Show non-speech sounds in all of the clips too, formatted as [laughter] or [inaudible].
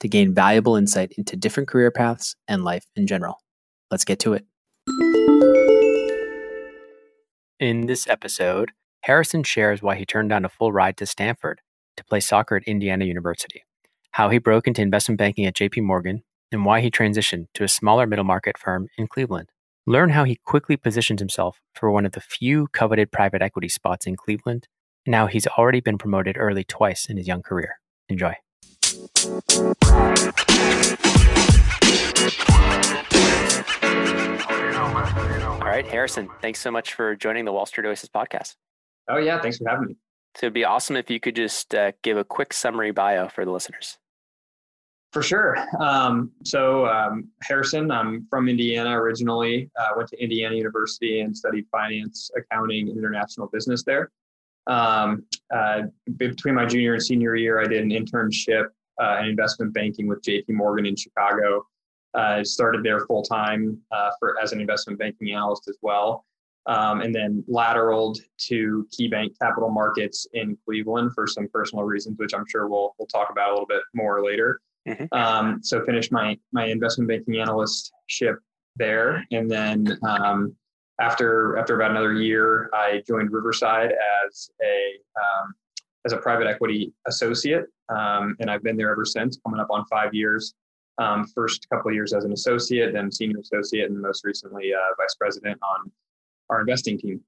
to gain valuable insight into different career paths and life in general. Let's get to it. In this episode, Harrison shares why he turned down a full ride to Stanford to play soccer at Indiana University, how he broke into investment banking at JP Morgan, and why he transitioned to a smaller middle market firm in Cleveland. Learn how he quickly positioned himself for one of the few coveted private equity spots in Cleveland, and how he's already been promoted early twice in his young career. Enjoy. All right, Harrison, thanks so much for joining the Wall Street Oasis podcast. Oh, yeah. Thanks for having me. So it'd be awesome if you could just uh, give a quick summary bio for the listeners. For sure. Um, so, um, Harrison, I'm from Indiana originally. Uh, went to Indiana University and studied finance, accounting, and international business there. Um, uh, between my junior and senior year, I did an internship uh, in investment banking with JP Morgan in Chicago. I uh, started there full time uh, for as an investment banking analyst as well, um, and then lateraled to KeyBank Capital Markets in Cleveland for some personal reasons, which I'm sure we'll we'll talk about a little bit more later. Mm-hmm. Um, so finished my my investment banking analyst ship there, and then um, after after about another year, I joined Riverside as a um, as a private equity associate, um, and I've been there ever since, coming up on five years. Um, first couple of years as an associate, then senior associate, and most recently uh, vice president on our investing team.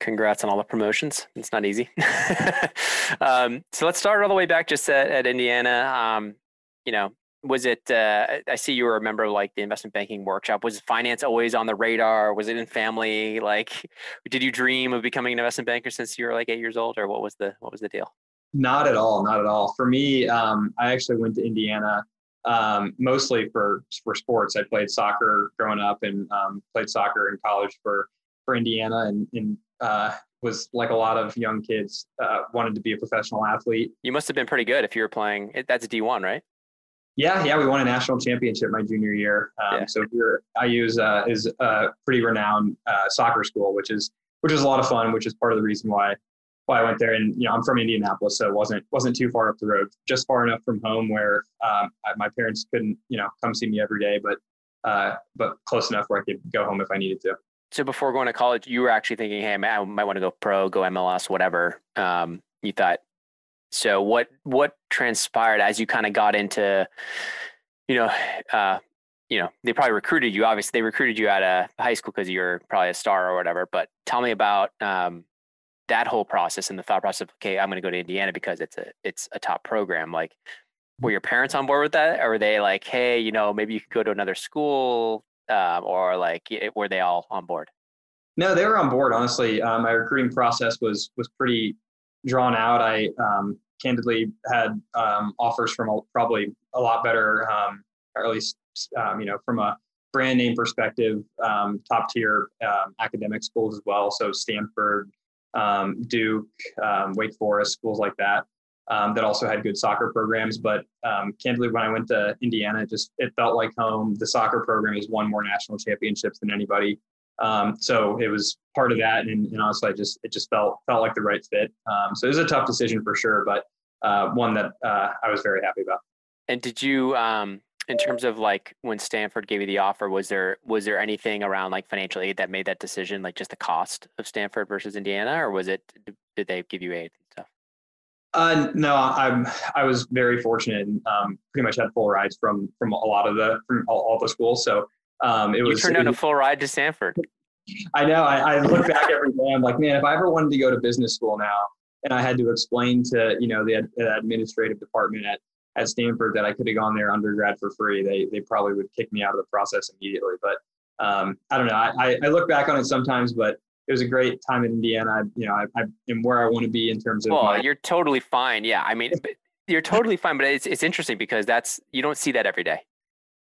Congrats on all the promotions. It's not easy. [laughs] um, so let's start all the way back just at, at Indiana. Um, you know, was it? Uh, I see you were a member of like the investment banking workshop. Was finance always on the radar? Was it in family? [laughs] Like, did you dream of becoming an investment banker since you were like eight years old, or what was the what was the deal? Not at all. Not at all. For me, um, I actually went to Indiana um, mostly for for sports. I played soccer growing up and um, played soccer in college for for Indiana and, and uh, was like a lot of young kids uh, wanted to be a professional athlete. You must have been pretty good if you were playing. That's D one, right? Yeah, yeah, we won a national championship my junior year. Um, yeah. So here IU uh, is a pretty renowned uh, soccer school, which is which is a lot of fun, which is part of the reason why why I went there. And you know, I'm from Indianapolis, so it wasn't wasn't too far up the road, just far enough from home where um, I, my parents couldn't you know come see me every day, but uh, but close enough where I could go home if I needed to. So before going to college, you were actually thinking, hey, I might want to go pro, go MLS, whatever. Um, you thought. So what what transpired as you kind of got into, you know, uh, you know, they probably recruited you. Obviously, they recruited you at a high school because you're probably a star or whatever. But tell me about um, that whole process and the thought process of okay i'm going to go to indiana because it's a it's a top program like were your parents on board with that or were they like hey you know maybe you could go to another school um, or like were they all on board no they were on board honestly um, my recruiting process was was pretty drawn out i um, candidly had um, offers from a, probably a lot better um, or at least um, you know from a brand name perspective top tier academic schools as well so stanford um, Duke, um, Wake Forest, schools like that. Um, that also had good soccer programs. But um, candidly, when I went to Indiana, it just it felt like home. The soccer program has won more national championships than anybody. Um, so it was part of that, and, and, honestly, I just it just felt felt like the right fit. Um, so it was a tough decision for sure, but uh, one that uh, I was very happy about. And did you um, in terms of like when Stanford gave you the offer, was there was there anything around like financial aid that made that decision, like just the cost of Stanford versus Indiana, or was it did they give you aid and stuff? Uh, no, I'm I was very fortunate and um, pretty much had full rides from from a lot of the from all, all the schools. So um, it you was turned down a full ride to Stanford. I know. I, I look back every day. I'm like, man, if I ever wanted to go to business school now, and I had to explain to you know the, the administrative department at at Stanford that I could have gone there undergrad for free, they they probably would kick me out of the process immediately. But um, I don't know. I, I look back on it sometimes, but it was a great time in Indiana. I, you know, I, I am where I want to be in terms of. Well, my- you're totally fine. Yeah, I mean, you're totally fine. But it's it's interesting because that's you don't see that every day.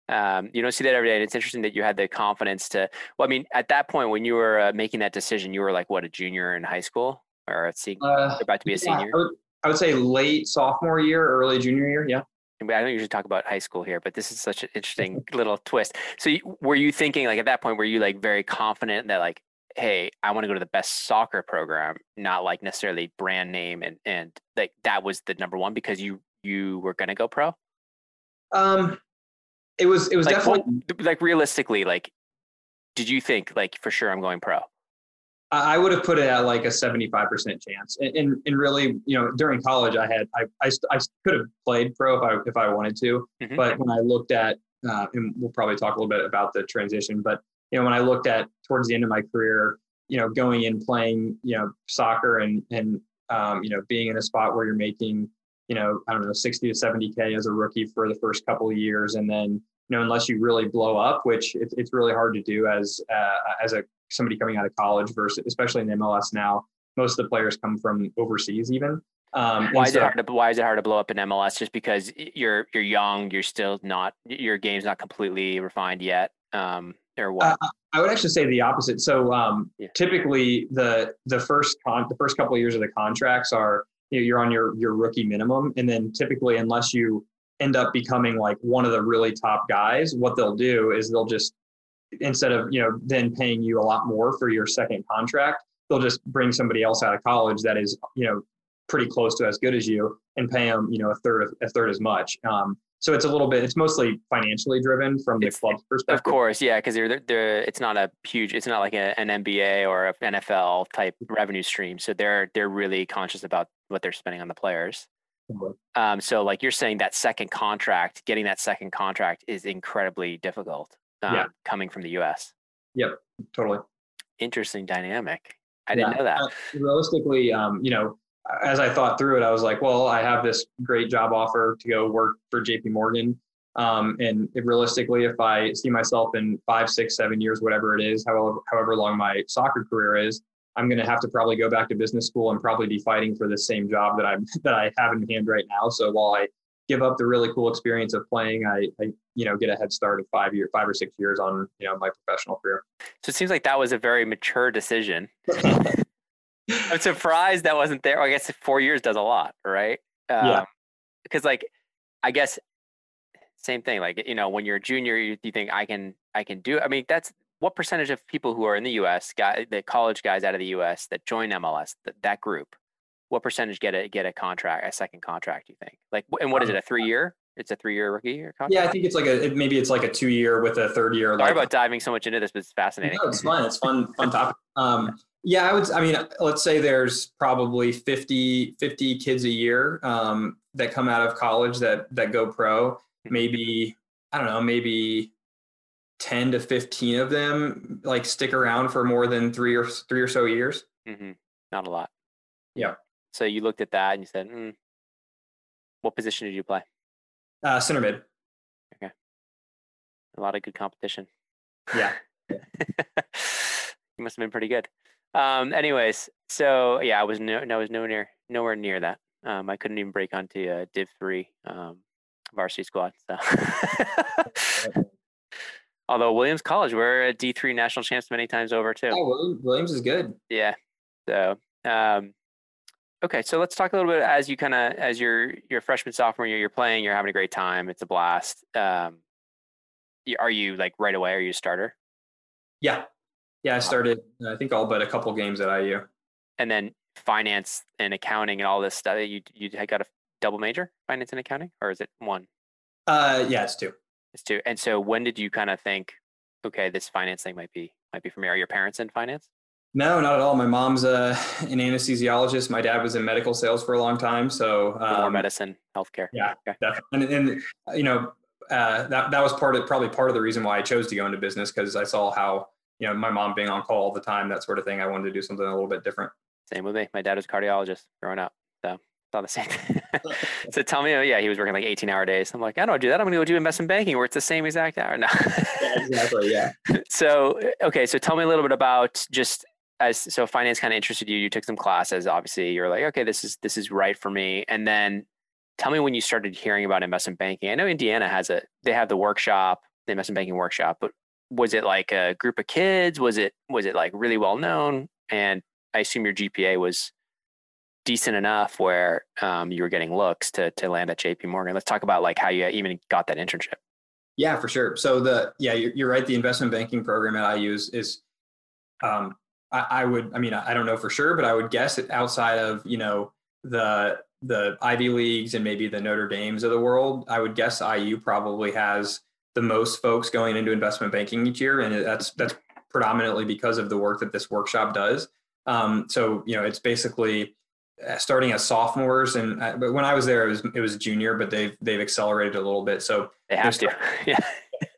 Um, you don't see that every day, and it's interesting that you had the confidence to. Well, I mean, at that point when you were uh, making that decision, you were like what a junior in high school or a se- uh, about to be a yeah, senior. I would, I would say late sophomore year, early junior year. Yeah. I don't usually talk about high school here, but this is such an interesting [laughs] little twist. So, you, were you thinking like at that point, were you like very confident that like, hey, I want to go to the best soccer program, not like necessarily brand name, and and like that was the number one because you you were gonna go pro? Um, it was it was like, definitely what, like realistically, like, did you think like for sure I'm going pro? I would have put it at like a 75% chance. And, and, and, really, you know, during college, I had, I, I, I could have played pro if I, if I wanted to. Mm-hmm. But when I looked at, uh, and we'll probably talk a little bit about the transition, but, you know, when I looked at towards the end of my career, you know, going in playing, you know, soccer and, and, um, you know, being in a spot where you're making, you know, I don't know, 60 to 70K as a rookie for the first couple of years. And then, you know, unless you really blow up, which it, it's really hard to do as uh, as a somebody coming out of college versus especially in MLS now. Most of the players come from overseas, even. Um, why is so, it hard to Why is it hard to blow up in MLS? Just because you're you're young, you're still not your game's not completely refined yet, um, or what? Uh, I would actually say the opposite. So um, yeah. typically, the the first con- the first couple of years of the contracts are you know, you're on your your rookie minimum, and then typically, unless you end up becoming like one of the really top guys, what they'll do is they'll just instead of you know then paying you a lot more for your second contract, they'll just bring somebody else out of college that is you know pretty close to as good as you and pay them you know a third of, a third as much. Um, so it's a little bit it's mostly financially driven from the club's perspective. Of course, yeah, because they're, they're it's not a huge it's not like a, an NBA or an NFL type revenue stream. So they're they're really conscious about what they're spending on the players. Um, so like you're saying that second contract, getting that second contract is incredibly difficult um, yeah. coming from the US. Yep, totally. Interesting dynamic. I didn't know that. Uh, realistically, um, you know, as I thought through it, I was like, well, I have this great job offer to go work for JP Morgan. Um, and realistically, if I see myself in five, six, seven years, whatever it is, however, however long my soccer career is, I'm going to have to probably go back to business school and probably be fighting for the same job that I'm [laughs] that I have in hand right now. So while I give up the really cool experience of playing, I, I you know get a head start of five year five or six years on you know my professional career. So it seems like that was a very mature decision. [laughs] I'm surprised that wasn't there. I guess four years does a lot, right? Um, yeah. Because like, I guess same thing. Like you know, when you're a junior, you, you think I can I can do. I mean, that's what percentage of people who are in the U.S. guy, the college guys out of the U.S. that join MLS, that, that group, what percentage get a get a contract, a second contract? Do you think? Like, and what is it? A three year? It's a three year rookie year contract. Yeah, I think it's like a it, maybe it's like a two year with a third year. Sorry like, about diving so much into this, but it's fascinating. No, it's fun. It's fun fun topic. Um, yeah, I would. I mean, let's say there's probably 50, 50 kids a year um, that come out of college that that go pro. Mm-hmm. Maybe I don't know. Maybe 10 to 15 of them like stick around for more than three or three or so years. Mm-hmm. Not a lot. Yeah. So you looked at that and you said, mm, what position did you play? Uh, center mid. Okay. A lot of good competition. Yeah. [laughs] you must have been pretty good. Um, anyways, so yeah, I was no, I was nowhere near, nowhere near that. Um, I couldn't even break onto uh, Div three um, varsity squad. So [laughs] Although Williams College, we're a D three national champs many times over too. Oh, Williams is good. Yeah. So, um, okay, so let's talk a little bit as you kind of as your your freshman sophomore year, you're playing, you're having a great time, it's a blast. Um, are you like right away? Are you a starter? Yeah, yeah. I started. I think all but a couple games at IU. And then finance and accounting and all this stuff. You you got a double major, finance and accounting, or is it one? Uh, yeah, it's two It's two. And so when did you kind of think, okay, this finance thing might be might be for me? Are your parents in finance? No, not at all. My mom's a, an anesthesiologist. My dad was in medical sales for a long time. So um, more medicine, healthcare. Yeah, okay. definitely. And, and you know, uh, that that was part of probably part of the reason why I chose to go into business because I saw how you know, my mom being on call all the time, that sort of thing, I wanted to do something a little bit different. Same with me. My dad was a cardiologist growing up. So it's all the same thing. [laughs] [laughs] so tell me, oh, yeah, he was working like 18 hour days. I'm like, I don't do that. I'm going to go do investment banking where it's the same exact hour. [laughs] No. yeah, exactly. Yeah. so, uh, okay. So tell me a little bit about just as, so finance kind of interested you, you took some classes, obviously you're like, okay, this is, this is right for me. And then tell me when you started hearing about investment banking. I know Indiana has a, they have the workshop, the investment banking workshop, but was it like a group of kids? Was it was it like really well known? And I assume your GPA was decent enough where um, you were getting looks to to land at JP Morgan. Let's talk about like how you even got that internship. Yeah, for sure. So the yeah, you're, right. The investment banking program at IU is, is um, I, I, would I mean I don't know for sure, but I would guess outside of you know the the Ivy leagues and maybe the Notre Dames of the world, I would guess IU probably has the most folks going into investment banking each year, and that's that's predominantly because of the work that this workshop does. Um, so you know, it's basically uh, starting as sophomores, and uh, but when I was there, it was it was junior, but they've they've accelerated a little bit. So they have to, [laughs] yeah.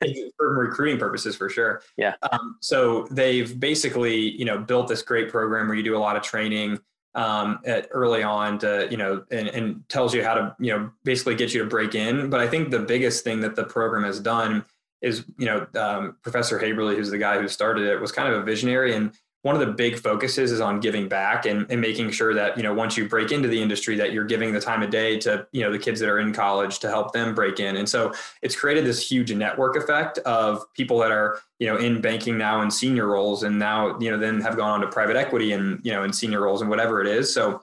[laughs] for recruiting purposes for sure. Yeah. Um, so they've basically, you know, built this great program where you do a lot of training um, at early on to you know and, and tells you how to you know basically get you to break in. But i think the biggest thing that the program has done is you know um, professor haeberle who's the guy who started it was kind of a visionary. And one of the big focuses is on giving back and, and making sure that you know once you break into the industry that you're giving the time of day to you know the kids that are in college to help them break in. And so it's created this huge network effect of people that are you know in banking now in senior roles and now you know then have gone on to private equity and you know in senior roles and whatever it is. So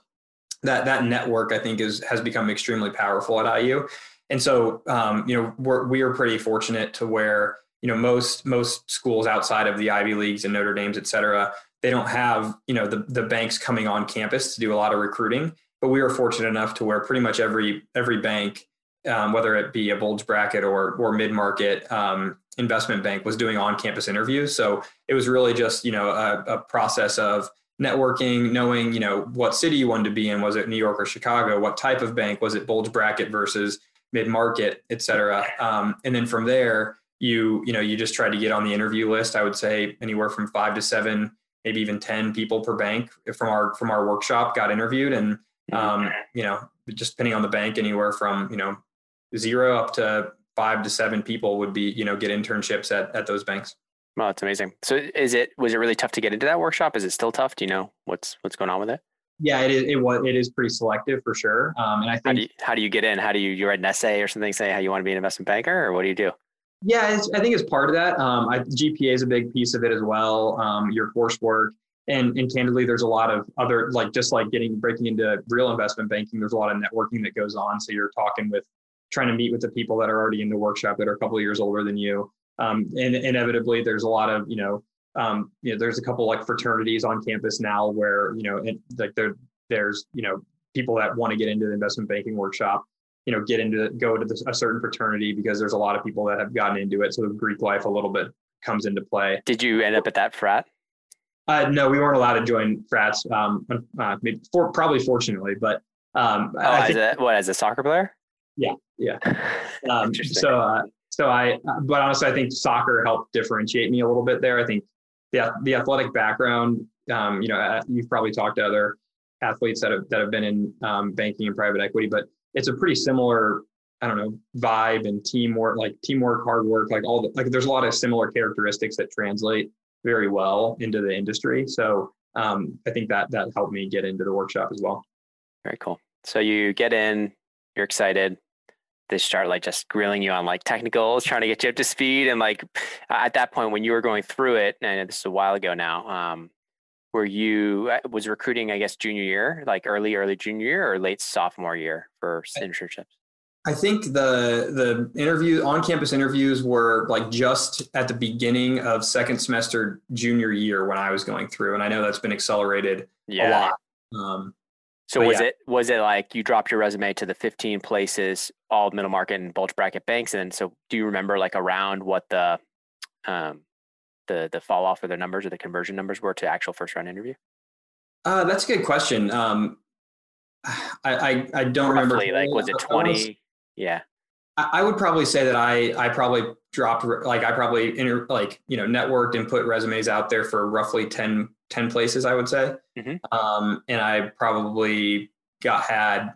that that network i think is has become extremely powerful at iu and so um, you know we're we are pretty fortunate to where you know most most schools outside of the ivy leagues and notre dames et cetera they don't have you know the, the banks coming on campus to do a lot of recruiting. But we were fortunate enough to where pretty much every every bank um, whether it be a bulge bracket or or mid market um, investment bank was doing on campus interviews. So it was really just you know a, a, process of networking knowing you know what city you wanted to be in. Was it new york or chicago? What type of bank? Was it bulge bracket versus mid market et cetera? Um, and then from there you you know you just try to get on the interview list i would say anywhere from five to seven maybe even 10 people per bank from our from our workshop got interviewed. And mm-hmm. um, you know just depending on the bank anywhere from you know zero up to five to seven people would be you know get internships at, at those banks. Wow that's amazing. So is it was it really tough to get into that workshop? Is it still tough? Do you know what's what's going on with it? Yeah it is it was it is pretty selective for sure. Um, and i think how do, you, how do you get in? How do you you write an essay or something say how you want to be an investment banker? Or what do you do yeah, I think it's part of that. Um, I, GPA is a big piece of it as well. Um, your coursework, and and candidly, there's a lot of other like just like getting breaking into real investment banking. There's a lot of networking that goes on. So you're talking with, trying to meet with the people that are already in the workshop that are a couple years older than you. Um, and inevitably, there's a lot of you know, um, you know, there's a couple like fraternities on campus now where you know, it, like there there's you know people that want to get into the investment banking workshop you know get into go to a certain fraternity because there's a lot of people that have gotten into it. So the greek life a little bit comes into play. Did you end up at that frat? Uh, no we weren't allowed to join frats um, uh, maybe for, probably fortunately but um, oh, I as a, what as a soccer player? Yeah yeah. [laughs] Um, so uh, so i but honestly i think soccer helped differentiate me a little bit there. I think the, the athletic background um, you know uh, you've probably talked to other athletes that have that have been in um, banking and private equity but it's a pretty similar I don't know vibe and teamwork, like teamwork, hard work, like all the like. There's a lot of similar characteristics that translate very well into the industry. So um, I think that that helped me get into the workshop as well. Very cool. So you get in, you're excited. They start like just grilling you on like technicals, trying to get you up to speed, and like at that point when you were going through it, and this is a while ago now. Um, were you uh, was recruiting i guess junior year like early early junior year or late sophomore year for internships i think the the interview on campus interviews were like just at the beginning of second semester junior year when i was going through and i know that's been accelerated yeah. a lot um, so was yeah. it was it like you dropped your resume to the 15 places all middle market and bulge bracket banks and so do you remember like around what the um the the fall off of their numbers or the conversion numbers were to actual first round interview? Uh, that's a good question. Um, [sighs] I, I, I don't Roughly, remember. Like, was it twenty? Yeah. I, would probably say that I I probably dropped like I probably inter, like you know networked and put resumes out there for roughly 10, 10 places I would say, mm-hmm. um, and I probably got had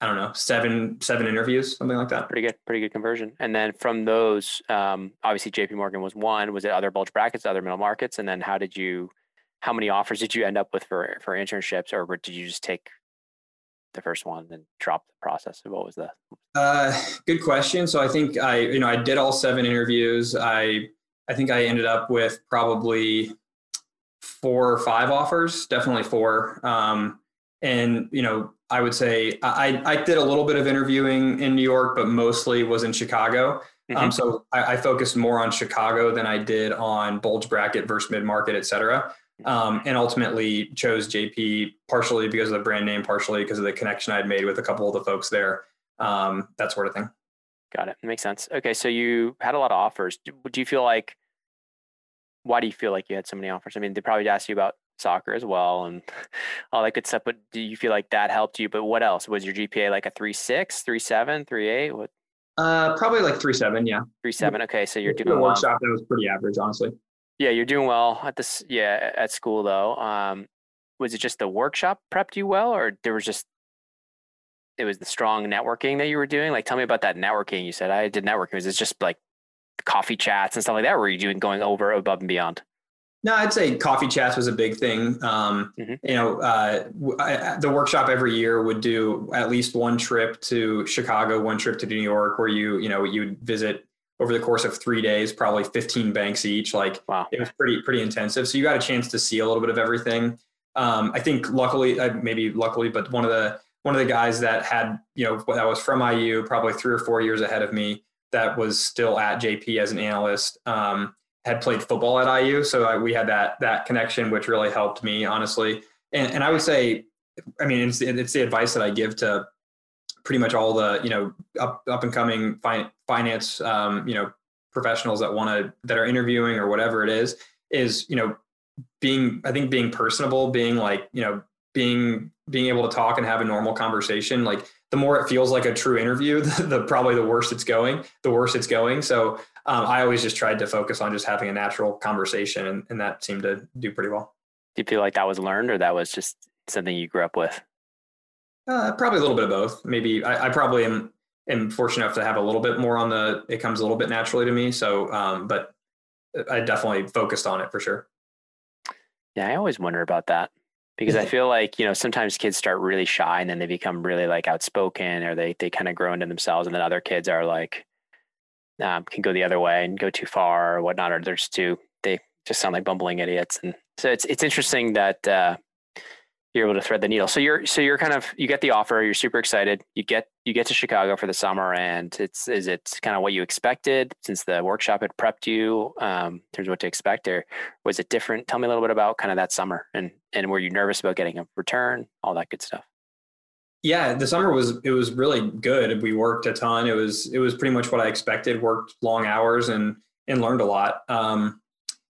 I don't know seven seven interviews something like that. Pretty good, pretty good conversion. And then from those, um, obviously J.P. Morgan was one. Was it other bulge brackets, other middle markets, and then how did you? How many offers did you end up with for for internships, or did you just take the first one and drop the process? What was the? Uh, good question. So I think I, you know, I did all seven interviews. I, I think I ended up with probably four or five offers, definitely four. Um, and you know, I would say I, I did a little bit of interviewing in New York, but mostly was in Chicago. Um, mm-hmm. Um, so I, I, focused more on Chicago than I did on bulge bracket versus mid market, et cetera um, and ultimately chose JP partially because of the brand name, partially because of the connection I'd made with a couple of the folks there, um, that sort of thing. Got it. Makes sense. Okay, so you had a lot of offers. Do you feel like? Why do you feel like you had so many offers? I mean, they probably asked you about soccer as well and [laughs] all that good stuff. But do you feel like that helped you? But what else was your GPA like a three six, three seven, three eight? What? Uh, probably like three seven. Yeah. Three seven. Okay, so you're doing the workshop that was pretty average, honestly. Yeah, you're doing well at this. Yeah, at school though. Um, was it just the workshop prepped you well, or there was just it was the strong networking that you were doing? Like, tell me about that networking. You said I did networking. Was it just like coffee chats and stuff like that? Or were you doing going over above and beyond? No, I'd say coffee chats was a big thing. Um, mm-hmm. You know, uh, I, the workshop every year would do at least one trip to Chicago, one trip to New York, where you you know you'd visit over the course of three days, probably 15 banks each. Like wow. it was pretty, pretty intensive. So you got a chance to see a little bit of everything. Um, I think luckily, uh, maybe luckily, but one of the, one of the guys that had, you know, that was from IU, probably three or four years ahead of me, that was still at JP as an analyst, um, had played football at IU. So I, we had that, that connection, which really helped me honestly. And, and I would say, I mean, it's, it's the advice that I give to pretty much all the you know up up and coming fi- finance um, you know professionals that want to that are interviewing or whatever it is is you know being I think being personable, being like you know being being able to talk and have a normal conversation like the more it feels like a true interview [laughs] the, the probably the worse it's going the worse it's going so um, i always just tried to focus on just having a natural conversation and, and that seemed to do pretty well do you feel like that was learned or that was just something you grew up with uh, probably a little bit of both. Maybe I, I, probably am am fortunate enough to have a little bit more on the. It comes a little bit naturally to me. So, um, but I definitely focused on it for sure. Yeah, I always wonder about that because I feel like you know sometimes kids start really shy and then they become really like outspoken or they they kind of grow into themselves, and then other kids are like um, can go the other way and go too far or whatnot, or they're just too they just sound like bumbling idiots. And so it's it's interesting that uh, you're able to thread the needle. So you're so you're kind of you get the offer, you're super excited. You get you get to Chicago for the summer, and it's is it kind of what you expected since the workshop had prepped you um, in terms of what to expect, or was it different? Tell me a little bit about kind of that summer, and and were you nervous about getting a return, all that good stuff. Yeah, the summer was it was really good. We worked a ton. It was it was pretty much what I expected. Worked long hours and and learned a lot. Um,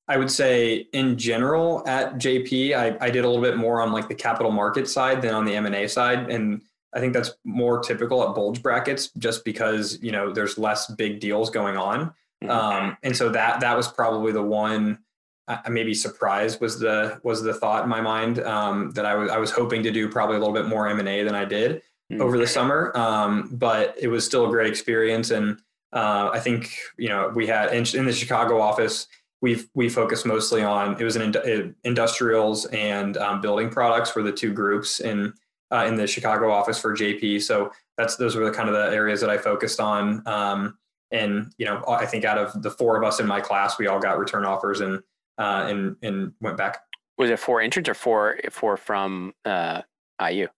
I would say in general at JP, I, I did a little bit more on like the capital market side than on the M&A side. And I think that's more typical at bulge brackets just because, you know, there's less big deals going on. Mm-hmm. Um, and so that, that was probably the one I maybe surprised was the, was the thought in my mind um, that I was, I was hoping to do probably a little bit more M&A than I did mm-hmm. over the summer. Um, but it was still a great experience. And uh, I think, you know, we had in, in the Chicago office, we've we focused mostly on it was an in, industrials and um, building products were the two groups in uh, in the Chicago office for JP. So that's those were the kind of the areas that I focused on. Um, and you know, I think out of the four of us in my class, we all got return offers and uh, and and went back. Was it four interns or four four from uh, IU?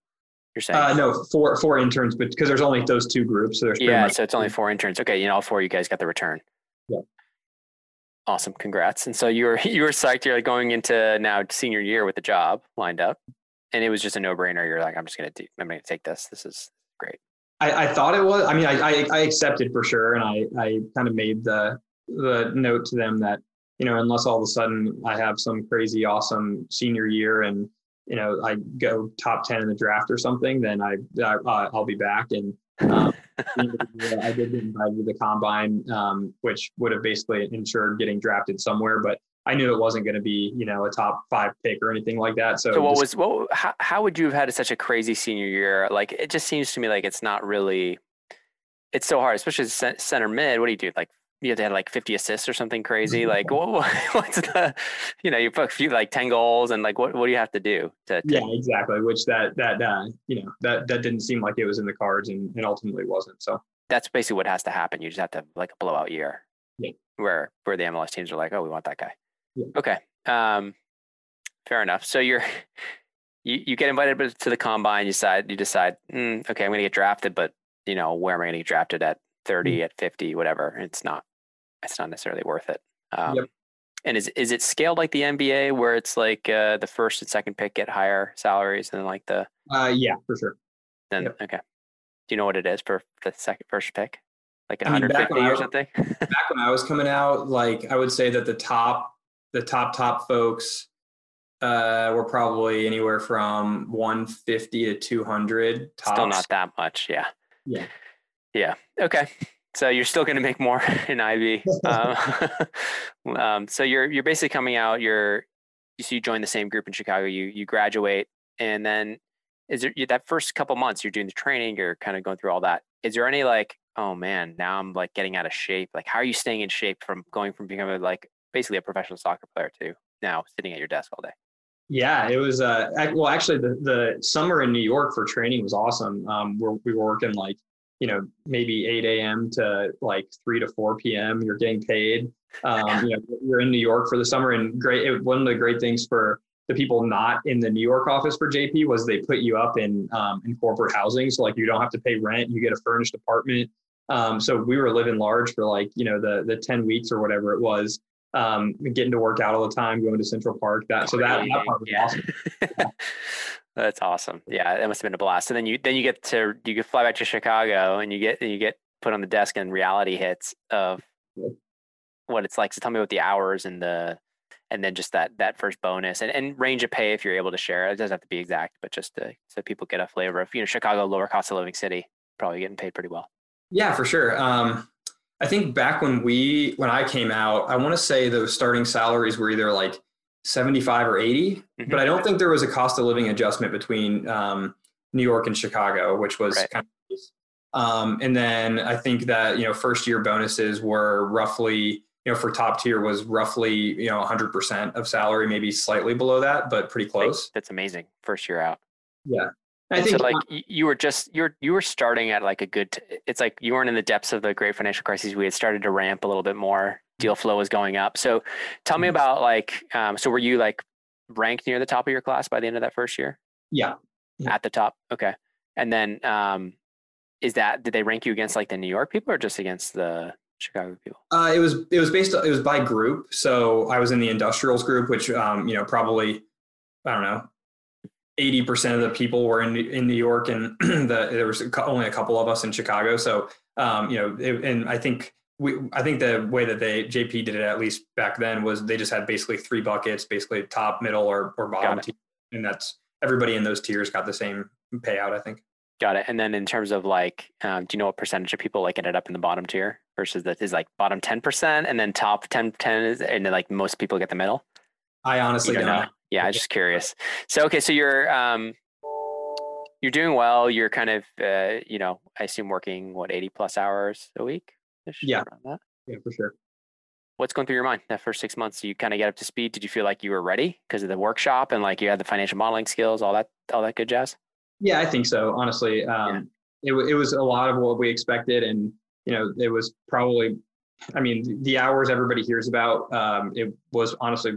You're saying? Uh, no, four four interns, but because there's only those two groups, so there's yeah, so it's only four interns. Okay, you know, all four you guys got the return. Yeah. Awesome, congrats! And so you were [laughs] you were psyched. You're like going into now senior year with a job lined up, and it was just a no brainer. You're like, I'm just gonna do, I'm gonna take this. This is great. I, I thought it was. I mean, I, I, I accepted for sure, and I I kind of made the the note to them that you know unless all of a sudden I have some crazy awesome senior year and you know I go top ten in the draft or something, then I, I will be back. And um, [laughs] I did get invited to the combine, um, which would have basically ensured getting drafted somewhere, but I knew it wasn't going to be, you know, a top five pick or anything like that. So, so what just, was what? How, how would you have had such a crazy senior year? Like, it just seems to me like it's not really. It's so hard, especially center mid. What do you do? Like you have to have like 50 assists or something crazy. [laughs] Like what, [laughs] what's the, you know, you put a few like 10 goals and like, what, what do you have to do to, to yeah, exactly. Which that, that, uh, you know, that, that didn't seem like it was in the cards and, and ultimately wasn't. So that's basically what has to happen. You just have to have like a blowout year yeah. where, where the MLS teams are like, oh, we want that guy. Yeah. Okay. Um, fair enough. So you're, [laughs] you, you get invited to the combine, you decide, you decide, mm, okay, I'm going to get drafted, but you know, where am I going to get drafted at 30, mm. at 50, whatever. It's not, it's not necessarily worth it. Um, yep. And is is it scaled like the NBA, where it's like uh, the first and second pick get higher salaries, and like the? Uh, yeah, for sure. Then yep. okay. Do you know what it is for the second first pick? Like 150 I mean, or something? [laughs] back when I was coming out, like I would say that the top the top top folks uh, were probably anywhere from 150 to 200. Tops. Still not that much, yeah. Yeah. Yeah. Okay. So you're still going to make more [laughs] in IB. um, [laughs] um, so you're you're basically coming out. You're so you join the same group in Chicago. You you graduate, and then is there that first couple months you're doing the training. You're kind of going through all that. Is there any like, oh man, now I'm like getting out of shape. Like, how are you staying in shape from going from becoming like basically a professional soccer player to now sitting at your desk all day? Yeah, it was. Uh, well, actually, the the summer in New York for training was awesome. Um, we were working like you know maybe 8 a.m to like 3 to 4 p.m you're getting paid um, [laughs] you know you're in new york for the summer and great it, one of the great things for the people not in the new york office for jp was they put you up in um, in corporate housing so like you don't have to pay rent you get a furnished apartment um, so we were living large for like you know the the 10 weeks or whatever it was um, getting to work out all the time going to central park that so that, that part was yeah. awesome. [laughs] That's awesome. Yeah, that must have been a blast. And then you then you get to you get fly back to Chicago and you get and you get put on the desk and reality hits of what it's like. So tell me about the hours and the and then just that that first bonus and, and range of pay if you're able to share. It doesn't have to be exact, but just to, so people get a flavor of you know Chicago, lower cost of living city, probably getting paid pretty well. Yeah, for sure. Um, I think back when we when I came out, I want to say the starting salaries were either like 75 or 80 mm-hmm. but i don't think there was a cost of living adjustment between um, new york and chicago which was right. kind of um, and then i think that you know first year bonuses were roughly you know for top tier was roughly you know 100% of salary maybe slightly below that but pretty close. That's amazing. First year out. Yeah I think so like you were just you're you were starting at like a good it's like you weren't in the depths of the great financial crisis we had started to ramp a little bit more deal flow was going up. So tell me mm-hmm. about like, um, so were you like ranked near the top of your class by the end of that first year? Yeah. yeah. At the top. Okay. And then, um, is that, did they rank you against like the New York people or just against the Chicago people? Uh, it was, it was based, it was by group. So I was in the industrials group, which, um, you know, probably, I don't know, 80% of the people were in, in New York and [clears throat] the, there was only a couple of us in Chicago. So, um, you know, it, and I think we I think the way that they JP did it at least back then was they just had basically three buckets, basically top, middle, or or bottom tier, and that's everybody in those tiers got the same payout. I think. Got it. And then in terms of like, um, do you know what percentage of people like ended up in the bottom tier versus that is like bottom ten percent, and then top 10, 10 is, and then like most people get the middle. I honestly don't, don't know. know. Yeah, I'm just curious. So okay, so you're um, you're doing well. You're kind of uh, you know, I assume working what eighty plus hours a week. Yeah. Yeah, for sure. What's going through your mind that first six months? You kind of get up to speed. Did you feel like you were ready because of the workshop and like you had the financial modeling skills, all that, all that good jazz? Yeah, I think so. Honestly, um, yeah. it, it was a lot of what we expected, and you know, it was probably, I mean, the hours everybody hears about. Um, it was honestly,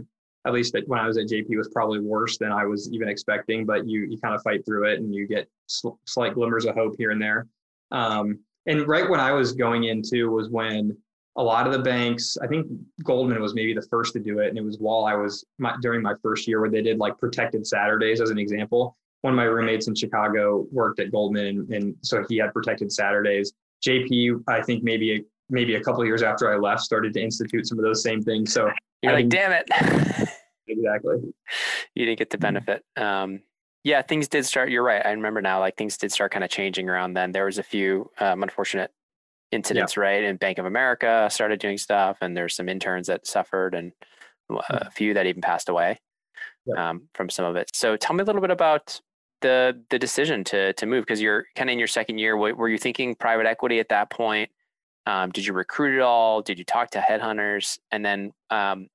at least when I was at JP, was probably worse than I was even expecting. But you you kind of fight through it, and you get sl- slight glimmers of hope here and there. Um, and right when I was going into was when a lot of the banks, I think Goldman was maybe the first to do it. And it was while I was my, during my first year where they did like protected Saturdays as an example. One of my roommates in Chicago worked at Goldman and, and so he had protected Saturdays. JP, I think maybe a, maybe a couple years after I left, started to institute some of those same things. So you're like, damn it. [laughs] exactly. You didn't get the benefit. Um, Yeah, things did start. You're right. I remember now. Like things did start kind of changing around then. There was a few um, unfortunate incidents, yeah. right? And Bank of America started doing stuff, and there's some interns that suffered, and a mm-hmm. few that even passed away yeah. um, from some of it. So tell me a little bit about the the decision to to move because you're kind of in your second year. Were you thinking private equity at that point? Um, did you recruit at all? Did you talk to headhunters? And then um,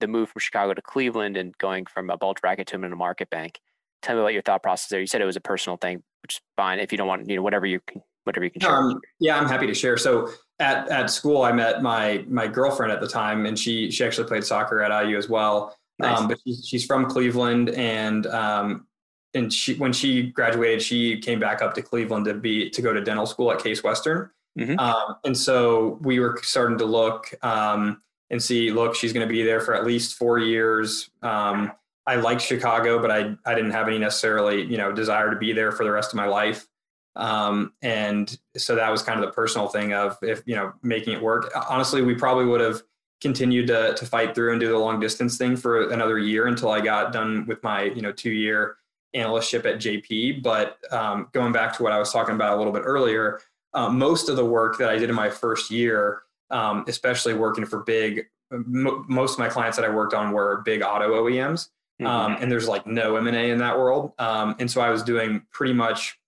the move from Chicago to Cleveland and going from a bulge bracket to a middle market bank. Tell me about your thought process there. You said it was a personal thing, which is fine if you don't want, you know, whatever you can, whatever you can share. Um, yeah, I'm happy to share. So at at school, I met my my girlfriend at the time, and she she actually played soccer at IU as well. Nice. Um, but she's, she's from Cleveland, and um, and she when she graduated, she came back up to Cleveland to be to go to dental school at Case Western. Mm-hmm. Um, and so we were starting to look um, and see, look, she's going to be there for at least four years. Um, I liked Chicago, but I, I didn't have any necessarily, you know, desire to be there for the rest of my life. Um, and so that was kind of the personal thing of if, you know, making it work. Honestly, we probably would have continued to, to fight through and do the long distance thing for another year until I got done with my, you know, two year analystship at JP. But um, going back to what I was talking about a little bit earlier, uh, most of the work that I did in my first year, um, especially working for big, m- most of my clients that I worked on were big auto OEMs, mm-hmm. um, and there's like no M and A in that world. Um, and so I was doing pretty much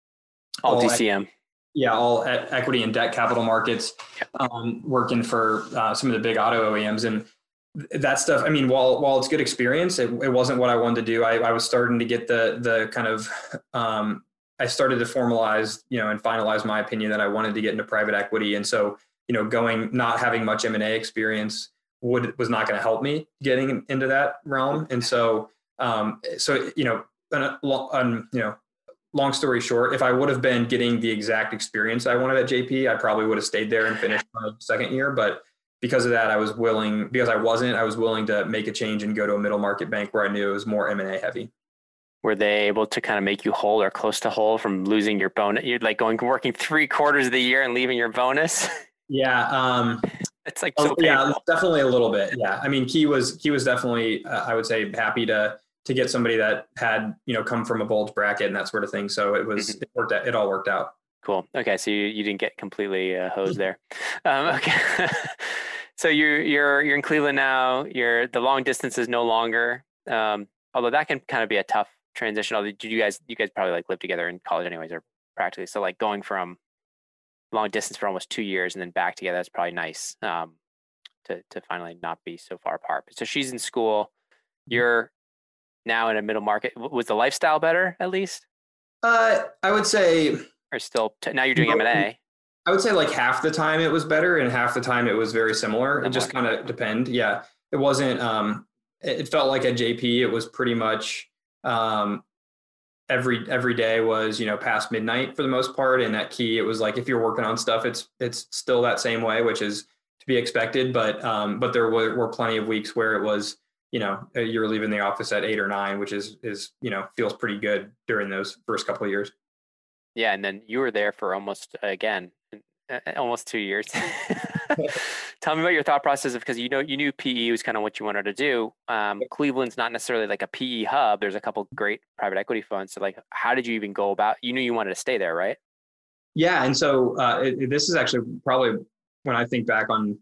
all, all DCM. yeah, all equity and debt capital markets, um, working for uh, some of the big auto OEMs, and that stuff. I mean, while while it's good experience, it, it wasn't what I wanted to do. I, I was starting to get the the kind of um, I started to formalize, you know, and finalize my opinion that I wanted to get into private equity. And so, you know, going not having much M and A experience would was not going to help me getting into that realm. And so, um, so you know, on, you know, long story short, if I would have been getting the exact experience I wanted at JP, I probably would have stayed there and finished my second year. But because of that, I was willing because I wasn't, I was willing to make a change and go to a middle market bank where I knew it was more M and A heavy were they able to kind of make you whole or close to whole from losing your bonus? You're like going working three quarters of the year and leaving your bonus. [laughs] Yeah, um, it's like so yeah, definitely a little bit. Yeah, I mean, Key was Key was definitely uh, I would say happy to to get somebody that had you know come from a bulge bracket and that sort of thing. So it was mm-hmm. it worked out, it all worked out. Cool. Okay, so you, you didn't get completely uh, hosed there. Um, [laughs] okay. so you're you're you're in Cleveland now. You're the long distance is no longer. Um, although that can kind of be a tough transition? Did you guys you guys probably like live together in college anyways, or practically? So like going from long distance for almost two years and then back together, that's probably nice um, to to finally not be so far apart. So she's in school. Mm-hmm. You're now in a middle market. Was the lifestyle better at least? Uh, I would say. Or still t- now you're doing M and A. I would say like half the time it was better and half the time it was very similar. It just kind of depend. Yeah, it wasn't. Um, it felt like at JP it was pretty much um, every every day was you know past midnight for the most part. And that key it was like if you're working on stuff it's it's still that same way which is to be expected. But um but there were, were plenty of weeks where it was you know uh, you're leaving the office at eight or nine which is is you know feels pretty good during those first couple of years. Yeah. And then you were there for almost again almost two years. [laughs] [laughs] Tell me about your thought process because you know you knew PE was kind of what you wanted to do. Um, Cleveland's not necessarily like a PE hub. There's a couple great private equity funds. So like, how did you even go about? You knew you wanted to stay there, right? Yeah, and so uh, it, this is actually probably when I think back on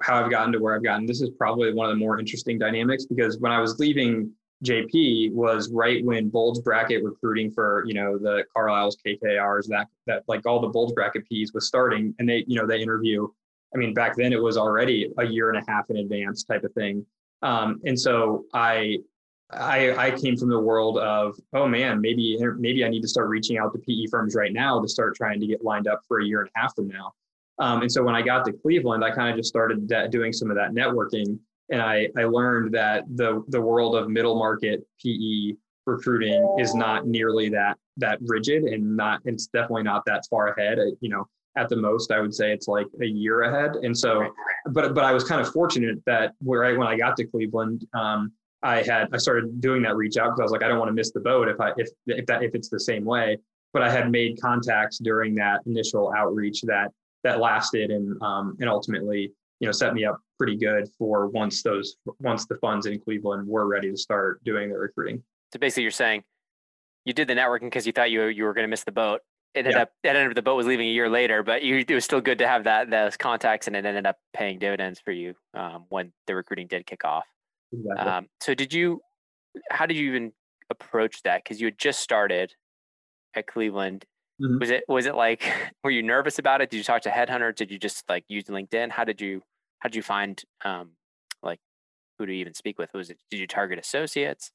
how I've gotten to where I've gotten. This is probably one of the more interesting dynamics because when I was leaving JP was right when bulge bracket recruiting for you know the Carlyles, KKRs, that that like all the bulge bracket Ps was starting, and they you know they interview. I mean, back then it was already a year and a half in advance type of thing, um, and so I, I I came from the world of oh man maybe maybe I need to start reaching out to PE firms right now to start trying to get lined up for a year and a half from now. Um, and so when I got to Cleveland, I kind of just started doing some of that networking and I, I learned that the the world of middle market PE recruiting is not nearly that that rigid and not it's definitely not that far ahead. You know, at the most, I would say it's like a year ahead. And so, but but I was kind of fortunate that where when I got to Cleveland, um, I had I started doing that reach out because I was like, I don't want to miss the boat if I if if that if it's the same way. But I had made contacts during that initial outreach that that lasted and um, and ultimately you know set me up pretty good for once those once the funds in Cleveland were ready to start doing the recruiting. So basically, you're saying you did the networking because you thought you you were going to miss the boat. It ended yeah. up it ended up the boat was leaving a year later, but you, it was still good to have that those contacts, and it ended up paying dividends for you um, when the recruiting did kick off. Exactly. Um, so did you? How did you even approach that? Because you had just started at Cleveland. Mm-hmm. Was it was it like [laughs] were you nervous about it? Did you talk to headhunters? Did you just like use LinkedIn? How did you how did you find um, like who to even speak with? Was it did you target associates?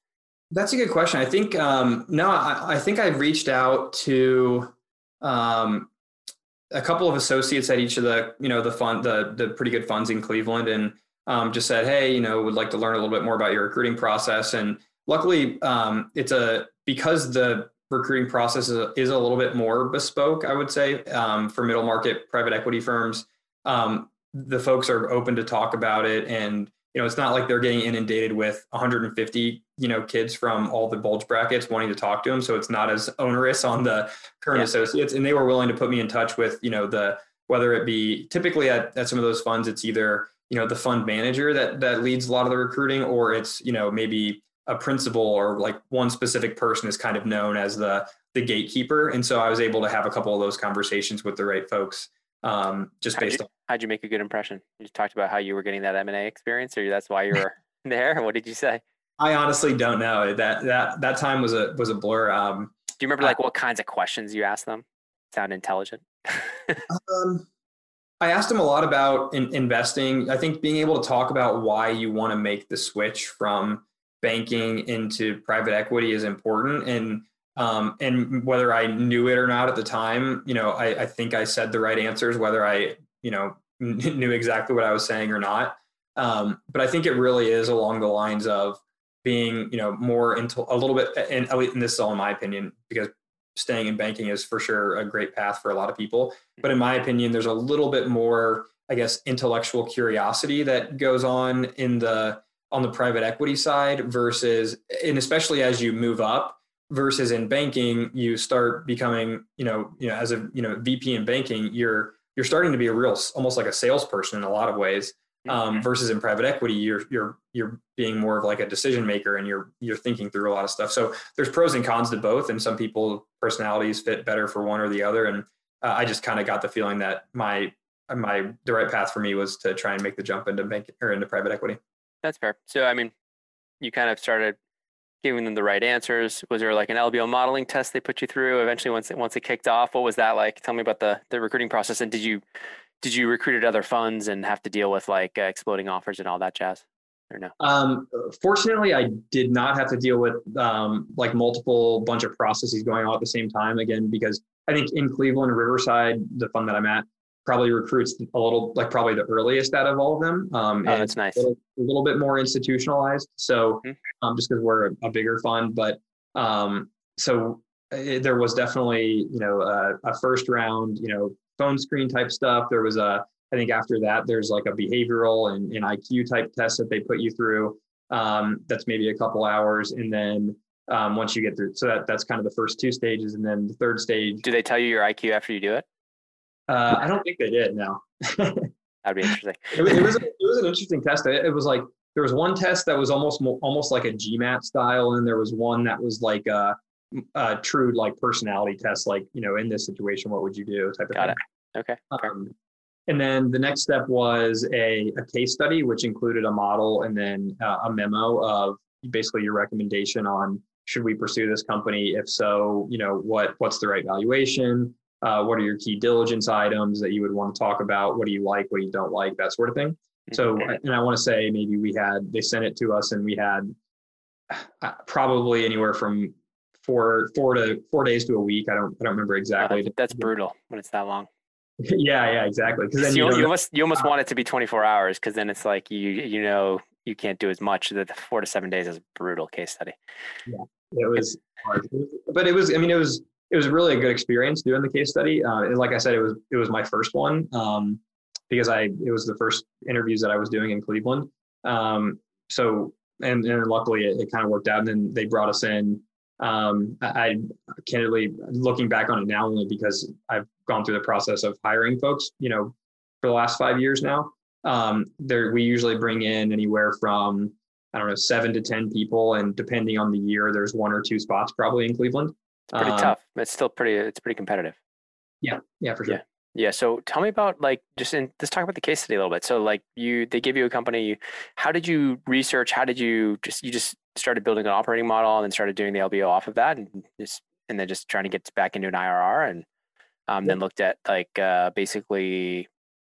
That's a good question. I think um, no, I, I think I reached out to um, a couple of associates at each of the you know the fund the the pretty good funds in Cleveland and um, just said, hey, you know, would like to learn a little bit more about your recruiting process. And luckily, um, it's a because the recruiting process is a, is a, little bit more bespoke, I would say, um, for middle market private equity firms. Um, the folks are open to talk about it, and you know, it's not like they're getting inundated with 150 you know kids from all the bulge brackets wanting to talk to them, so it's not as onerous on the current yeah. associates. And they were willing to put me in touch with you know the whether it be typically at, at some of those funds, it's either you know the fund manager that that leads a lot of the recruiting or it's you know maybe a principal or like one specific person is kind of known as the the gatekeeper and so i was able to have a couple of those conversations with the right folks um, just based on how'd you make a good impression? You talked about how you were getting that m&a experience or that's why you were [laughs] [laughs] there? What did you say? I honestly don't know. That that that time was a was a blur. Um, do you remember like what kinds of questions you asked them? Sound intelligent? [laughs] Um, I asked him a lot about in, investing. I think being able to talk about why you want to make the switch from banking into private equity is important, and um, and whether I knew it or not at the time, you know, I, I think I said the right answers, whether I you know [laughs] knew exactly what I was saying or not. Um, but I think it really is along the lines of being you know more into a little bit, and, and this is all in my opinion because staying in banking is for sure a great path for a lot of people. But in my opinion, there's a little bit more, I guess, intellectual curiosity that goes on in the on the private equity side versus, and especially as you move up versus in banking, you start becoming, you know, you know, as a you know VP in banking, you're you're starting to be a real almost like a salesperson in a lot of ways um, mm-hmm. versus in private equity you're you're you're being more of like a decision maker and you're you're thinking through a lot of stuff. So there's pros and cons to both and some people personalities fit better for one or the other and uh, i just kind of got the feeling that my my the right path for me was to try and make the jump into bank or into private equity. That's fair. So i mean you kind of started giving them the right answers? Was there like an lbo modeling test they put you through eventually once it once it kicked off? What was that like? Tell me about the the recruiting process and did you did you recruit at other funds and have to deal with like uh, exploding offers and all that jazz or no? Um, fortunately i did not have to deal with um, like multiple bunch of processes going on at the same time again because i think in cleveland riverside the fund that i'm at probably recruits a little like probably the earliest out of all of them um, oh, and that's nice a little, a little, bit more institutionalized so mm-hmm. um, just because we're a, a, bigger fund but um, so it, there was definitely you know a, a first round you know phone screen type stuff. There was a, I think after that, there's like a behavioral and, and IQ type test that they put you through. Um, that's maybe a couple hours. And then um, once you get through, so that, that's kind of the first two stages. And then the third stage. Do they tell you your IQ after you do it? Uh, I don't think they did. No. [laughs] That'd be interesting. it, it, was, it was an interesting test. It, it was like, there was one test that was almost almost like a GMAT style, and there was one that was like a, a true like personality test, like you know, in this situation, what would you do? Type of Got thing. it. Okay. Um, and then the next step was a, a case study, which included a model and then uh, a memo of basically your recommendation on should we pursue this company? If so, you know what what's the right valuation? Uh, what are your key diligence items that you would want to talk about? What do you like? What do you don't like? That sort of thing. So, and I want to say maybe we had they sent it to us and we had [sighs] uh, probably anywhere from four four to four days to a week. I don't I don't remember exactly. Uh, that's brutal when it's that long. [laughs] yeah, yeah, exactly. Because then you, you, you almost you almost want it to be 24 hours because then it's like you you know you can't do as much. The four to seven days is a brutal case study. Yeah, it was [laughs] hard, but it was. I mean, it was it was really a good experience doing the case study. Uh, and like I said, it was it was my first one um, because I it was the first interviews that I was doing in Cleveland. Um, so and and luckily it, it kind of worked out. And then they brought us in um, I, I candidly looking back on it now only because I've gone through the process of hiring folks, you know, for the last five years now. Um, there we usually bring in anywhere from I don't know, seven to 10 people. And depending on the year, there's one or two spots probably in Cleveland. It's pretty um, tough. It's still pretty, it's pretty competitive. Yeah. Yeah, for sure. Yeah. Yeah. So tell me about like just in let's talk about the case study a little bit. So like you they give you a company. How did you research? How did you just you just started building an operating model and then started doing the LBO off of that and just and then just trying to get back into an IRR and um, yeah. then looked at like uh, basically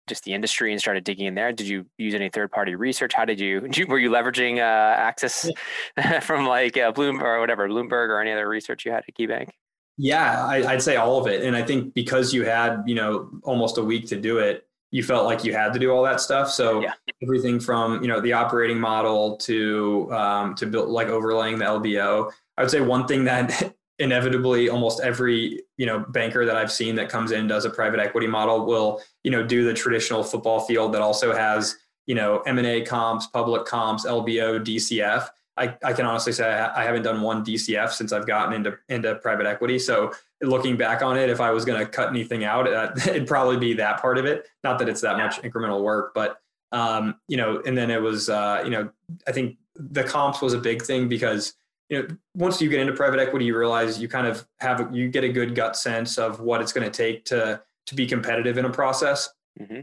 just the industry and started digging in there. Did you use any third party research? How did you, [laughs] did you were you leveraging uh, access [laughs] from like uh, Bloom or whatever Bloomberg or any other research you had at KeyBank? Yeah, I, would say all of it. And I think because you had you know almost a week to do it, you felt like you had to do all that stuff. So yeah. everything from you know the operating model to um, to build like overlaying the LBO. I would say one thing that [laughs] inevitably almost every you know banker that I've seen that comes in does a private equity model will you know do the traditional football field that also has you know M&A comps, public comps, LBO, DCF. I, I can honestly say I haven't done one DCF since I've gotten into into private equity. So looking back on it, if I was going to cut anything out, [laughs] it'd probably be that part of it. Not that it's that much incremental work, but um, you know, and then it was uh, you know, I think the comps was a big thing because you know once you get into private equity you realize you kind of have you get a good gut sense of what it's going to take to to be competitive in a process. Mm-hmm.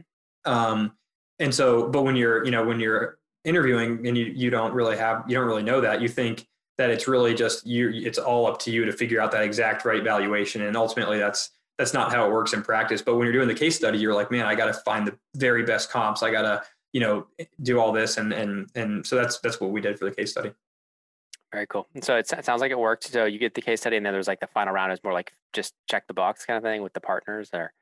um, and so but when you're you know when you're interviewing and you you don't really have you don't really know that you think that it's really just you it's all up to you to figure out that exact right valuation. And ultimately that's that's not how it works in practice. But when you're doing the case study you're like man i got to find the very best comps. I got to you know do all this. And and and so that's that's what we did for the case study very cool. And so it, sounds like it worked. So you get the case study, and then there's like the final round is more like just check the box kind of thing with the partners, or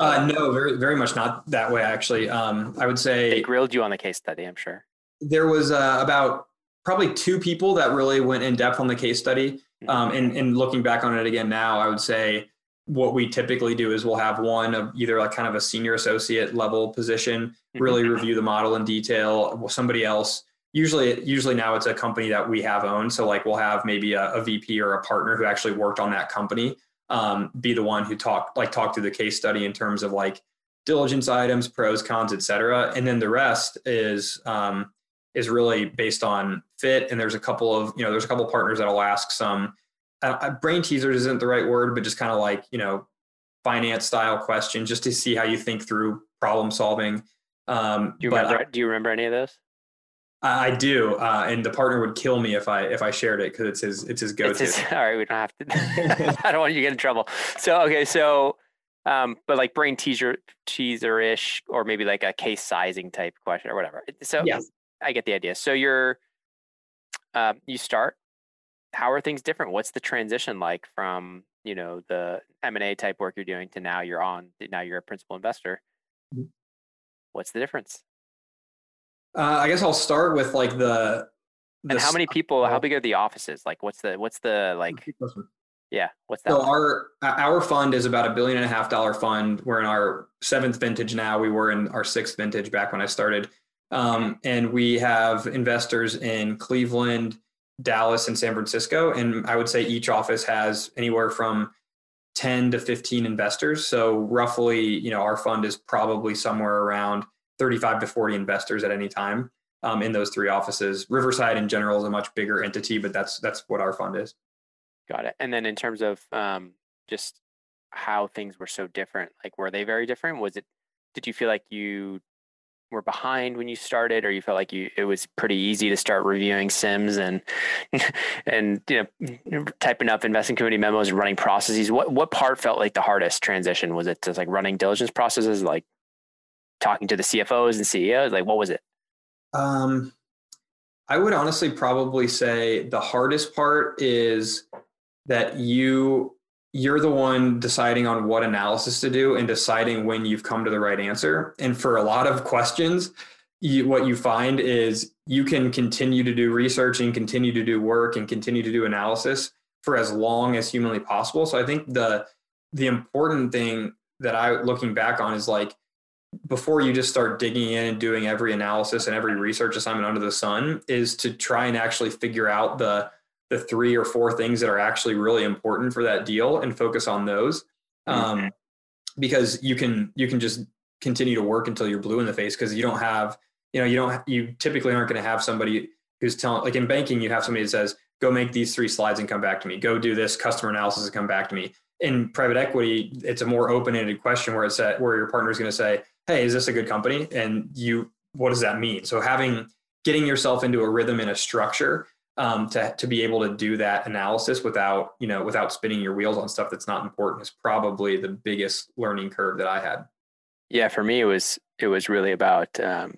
uh, no, very very much not that way. Actually, um, I would say they grilled you on the case study. I'm sure there was uh, about probably two people that really went in depth on the case study. Mm-hmm. Um, and, and looking back on it again now, I would say what we typically do is we'll have one of either like kind of a senior associate level position, mm-hmm. really review the model in detail. Somebody else usually usually now it's a company that we have owned. So like we'll have maybe a, a vp or a partner who actually worked on that company um, be the one who talk like talk through the case study in terms of like diligence items pros cons etc and then the rest is um, is really based on fit. And there's a couple of you know there's a couple of partners that'll ask some uh, brain teasers isn't the right word but just kind of like you know finance style questions just to see how you think through problem solving. Um, do you remember I, do you remember any of this I do, uh, and the partner would kill me if I if I shared it because it's his it's his. It's his, [laughs] all right, we don't have to. [laughs] [laughs] I don't want you to get in trouble. So okay, so um, but like brain teaser teaser ish, or maybe like a case sizing type question or whatever. So yes. I get the idea. So you're uh, you start. How are things different? What's the transition like from you know the M and A type work you're doing to now you're on now you're a principal investor? Mm-hmm. What's the difference? Uh, I guess I'll start with like the. the and how many people? How big are the offices? Like, what's the what's the like? Yeah, what's that? So like? our our fund is about a billion and a half dollar fund. We're in our seventh vintage now. We were in our sixth vintage back when I started, um, and we have investors in Cleveland, Dallas, and San Francisco. And I would say each office has anywhere from 10 to 15 investors. So roughly, you know, our fund is probably somewhere around 35 to 40 investors at any time um, in those three offices. Riverside in general is a much bigger entity, but that's that's what our fund is. Got it. And then in terms of um, just how things were so different, like were they very different? Was it? Did you feel like you were behind when you started, or you felt like you it was pretty easy to start reviewing CIMs and [laughs] and you know typing up investment committee memos and running processes? What what part felt like the hardest transition? Was it just like running diligence processes, like talking to the CFOs and CEOs? Like, what was it? Um, I would honestly probably say the hardest part is that you you're the one deciding on what analysis to do and deciding when you've come to the right answer. And for a lot of questions, you, what you find is you can continue to do research and continue to do work and continue to do analysis for as long as humanly possible. So I think the the important thing that I looking back on is like before you just start digging in and doing every analysis and every research assignment under the sun is to try and actually figure out the the three or four things that are actually really important for that deal and focus on those. Um, mm-hmm. because you can you can just continue to work until you're blue in the face because you don't have you know you don't you typically aren't going to have somebody who's telling like in banking you have somebody that says go make these three slides and come back to me. Go do this customer analysis and come back to me. In private equity it's a more open-ended question where it's at where your partner is going to say hey is this a good company and you what does that mean so having getting yourself into a rhythm and a structure um, to, to be able to do that analysis without you know without spinning your wheels on stuff that's not important is probably the biggest learning curve that i had yeah for me it was it was really about um,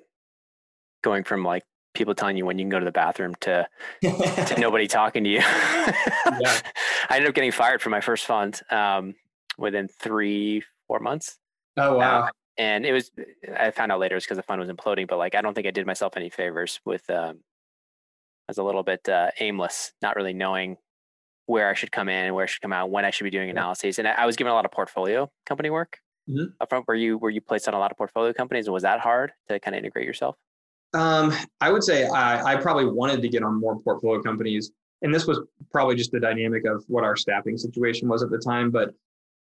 going from like people telling you when you can go to the bathroom to, to [laughs] nobody talking to you. yeah. [laughs] I ended up getting fired from my first fund um, within three, four months. Oh, wow. And it was, I found out later it's because the fund was imploding, but like, I don't think I did myself any favors with, um, I was a little bit uh, aimless, not really knowing where I should come in, where I should come out, when I should be doing analyses. And I, I was given a lot of portfolio company work. Mm-hmm. Upfront, were you were you placed on a lot of portfolio companies, and was that hard to kind of integrate yourself? Um, I would say I, I probably wanted to get on more portfolio companies, and this was probably just the dynamic of what our staffing situation was at the time. But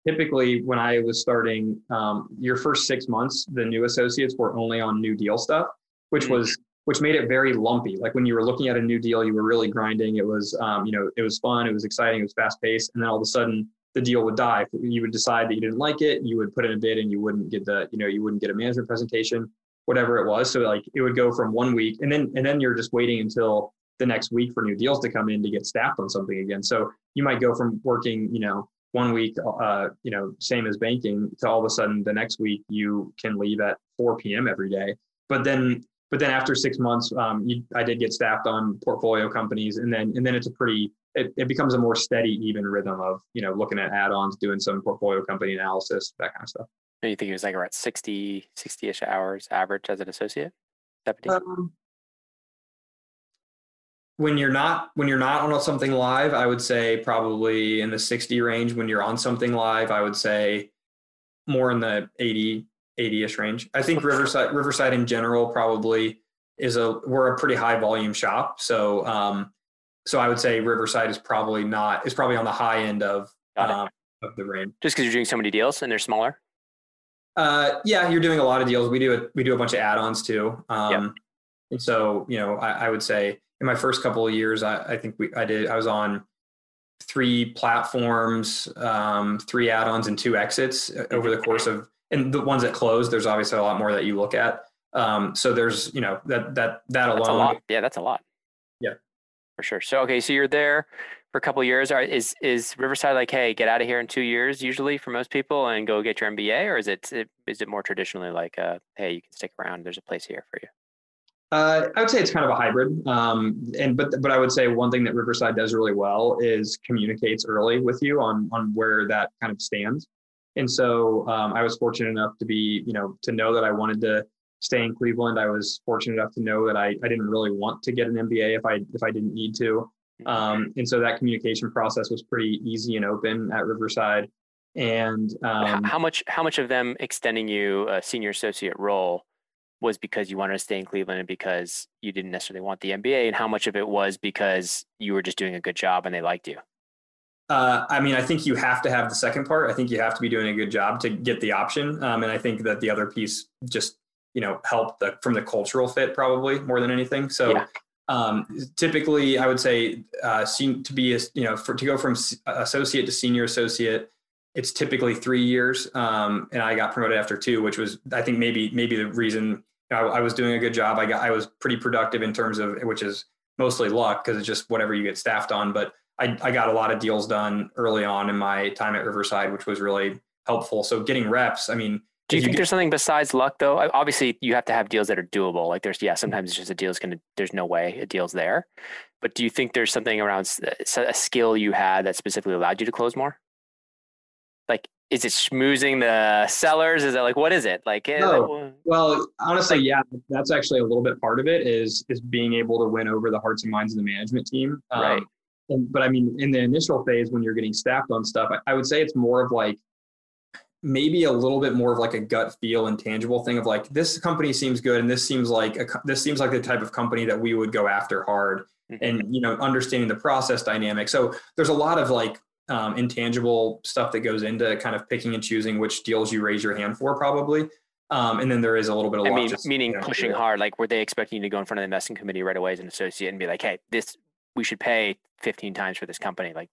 typically, when I was starting, um, your first six months, the new associates were only on new deal stuff, which mm-hmm. was which made it very lumpy. Like when you were looking at a new deal, you were really grinding. It was, um, you know, it was fun, it was exciting, it was fast paced, and then all of a sudden the deal would die. You would decide that you didn't like it, you would put in a bid, and you wouldn't get the, you know, you wouldn't get a management presentation whatever it was. So like it would go from one week and then and then you're just waiting until the next week for new deals to come in to get staffed on something again. So you might go from working, you know, one week, uh, you know, same as banking, to all of a sudden the next week you can leave at 4 p.m. every day. But then, but then after six months, um, you, I did get staffed on portfolio companies, and then and then it's a pretty, it, it becomes a more steady, even rhythm of you know looking at add-ons, doing some portfolio company analysis, that kind of stuff. You think he was like around 60, 60-ish hours average as an associate deputy? Um, when you're not when you're not on something live, I would say probably in the 60 range. When you're on something live, I would say more in the 80, 80-ish range. I think Riverside Riverside in general probably is a we're a pretty high volume shop. So um so I would say Riverside is probably not is probably on the high end of um, of the range. Just because you're doing so many deals and they're smaller? Uh, yeah, you're doing a lot of deals. We do a, we do a bunch of add-ons too. Um, yep. And so, you know, I, I, would say in my first couple of years, I, I, think we I did I was on three platforms, um, three add-ons, and two exits uh, over the course of and the ones that closed. There's obviously a lot more that you look at. Um, so there's you know that that that alone. Yeah, that's a lot. Yeah, for sure. So okay, so you're there for a couple years. Are, is is Riverside like, hey, get out of here in two years usually for most people and go get your MBA, or is it is it more traditionally like, uh, hey, you can stick around. There's a place here for you. Uh, I would say it's kind of a hybrid, um, and but but I would say one thing that Riverside does really well is communicates early with you on on where that kind of stands. And so um, I was fortunate enough to be, you know, to know that I wanted to stay in Cleveland. I was fortunate enough to know that I, I didn't really want to get an MBA if I if I didn't need to. Um, and so that communication process was pretty easy and open at Riverside. And um, how much how much of them extending you a senior associate role was because you wanted to stay in Cleveland and because you didn't necessarily want the MBA, and how much of it was because you were just doing a good job and they liked you? Uh, I mean, I think you have to have the second part. I think you have to be doing a good job to get the option, um, and I think that the other piece just you know helped the, from the cultural fit probably more than anything. So. Yeah. Um, typically, I would say uh, to be a, you know for, to go from associate to senior associate, it's typically three years. Um, and I got promoted after two, which was I think maybe maybe the reason I, I, was doing a good job. I got I was pretty productive in terms of which is mostly luck because it's just whatever you get staffed on. But I, I got a lot of deals done early on in my time at Riverside, which was really helpful. So getting reps, I mean, do you, think get, there's something besides luck though? Obviously, you have to have deals that are doable. Like there's, yeah, sometimes it's just a deal's gonna. There's no way a deal's there. But do you think there's something around uh, a skill you had that specifically allowed you to close more? Is it schmoozing the sellers? Is it like what is it like? Eh, no. well, honestly, yeah, that's actually a little bit part of it. Is is being able to win over the hearts and minds of the management team. Um, right. And, but I mean, in the initial phase when you're getting staffed on stuff, I, I would say it's more of like maybe a little bit more of like a gut feel and tangible thing of like this company seems good and this seems like a, this seems like the type of company that we would go after hard mm-hmm. and you know understanding the process dynamic so there's a lot of like um, intangible stuff that goes into kind of picking and choosing which deals you raise your hand for probably Um, and then there is a little bit of I mean, just, meaning you know, pushing hard. Like, were they expecting you to go in front of the investing committee right away as an associate and be like, "Hey, this we should pay 15 times for this company"? Like,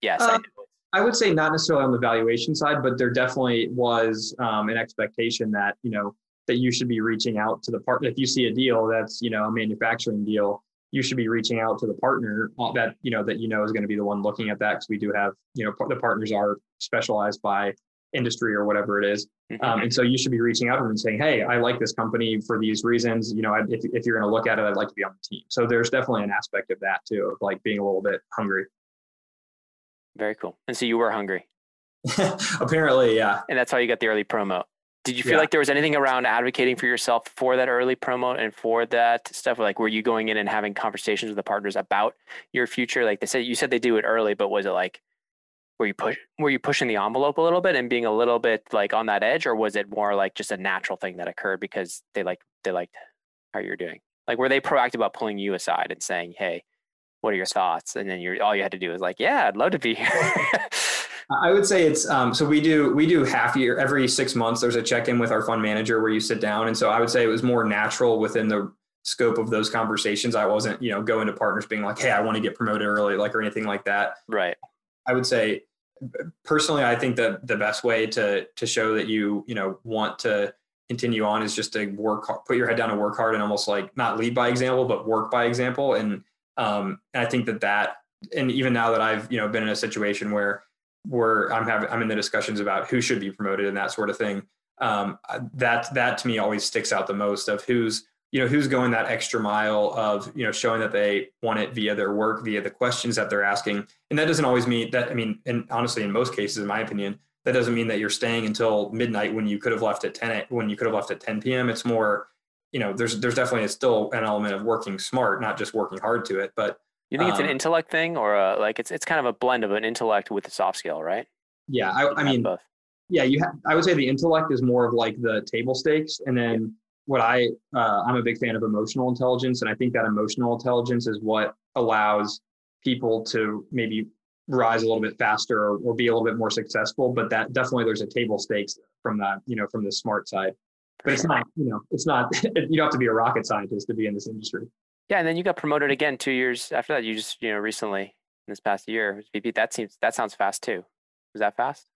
yes, I Uh, do. I would say not necessarily on the valuation side, but there definitely was um, an expectation that you know that you should be reaching out to the partner. If you see a deal that's you know a manufacturing deal, you should be reaching out to the partner uh, that you know that you know is going to be the one looking at that because we do have you know the partners are specialized by industry or whatever it is. Mhm. Um, and so you should be reaching out and saying, "Hey, I like this company for these reasons. You know, if if you're going to look at it, I'd like to be on the team." So there's definitely an aspect of that too, of like being a little bit hungry. Very cool. And so you were hungry, [laughs] Apparently, yeah. and that's how you got the early promo. Did you feel Yeah. like there was anything around advocating for yourself for that early promo and for that stuff? Like, were you going in and having conversations with the partners about your future? Like they said, you said they do it early, but was it like, were you push, were you pushing the envelope a little bit and being a little bit like on that edge, or was it more like just a natural thing that occurred because they like they liked how you're doing? Like, were they proactive about pulling you aside and saying, "Hey, what are your thoughts?" And then you all you had to do was like, "Yeah, I'd love to be here." [laughs] I would say it's um, so we do we do half year every six months. There's a check in with our fund manager where you sit down, and so I would say it was more natural within the scope of those conversations. I wasn't you know going to partners being like, hey, I want to get promoted early, like or anything like that. right. I would say personally, I think that the best way to to show that you you know want to continue on is just to work put your head down and work hard, and almost like not lead by example, but work by example. And um, and I think that that and even now that I've you know been in a situation where where I'm having I'm in the discussions about who should be promoted and that sort of thing. Um, that that to me always sticks out the most of who's you know who's going that extra mile of you know showing that they want it via their work via the questions that they're asking and that doesn't always mean that i mean and honestly in most cases in my opinion that doesn't mean that you're staying until midnight when you could have left at 10 when you could have left at 10 p.m it's more you know there's there's definitely still an element of working smart not just working hard to it but You think it's an Um, intellect thing, or a, like it's it's kind of a blend of an intellect with a soft skill, right? yeah i, I mean both. yeah you have i would say the intellect is more of like the table stakes and then what i uh, i'm a big fan of emotional intelligence and i think that emotional intelligence is what allows people to maybe rise a little bit faster or, or be a little bit more successful but that definitely there's a table stakes from that you know from the smart side but it's not you know it's not [laughs] you don't have to be a rocket scientist to be in this industry Yeah, and then you got promoted again two years after that. You just you know recently this past year VP. That seems that sounds fast too. Was that fast?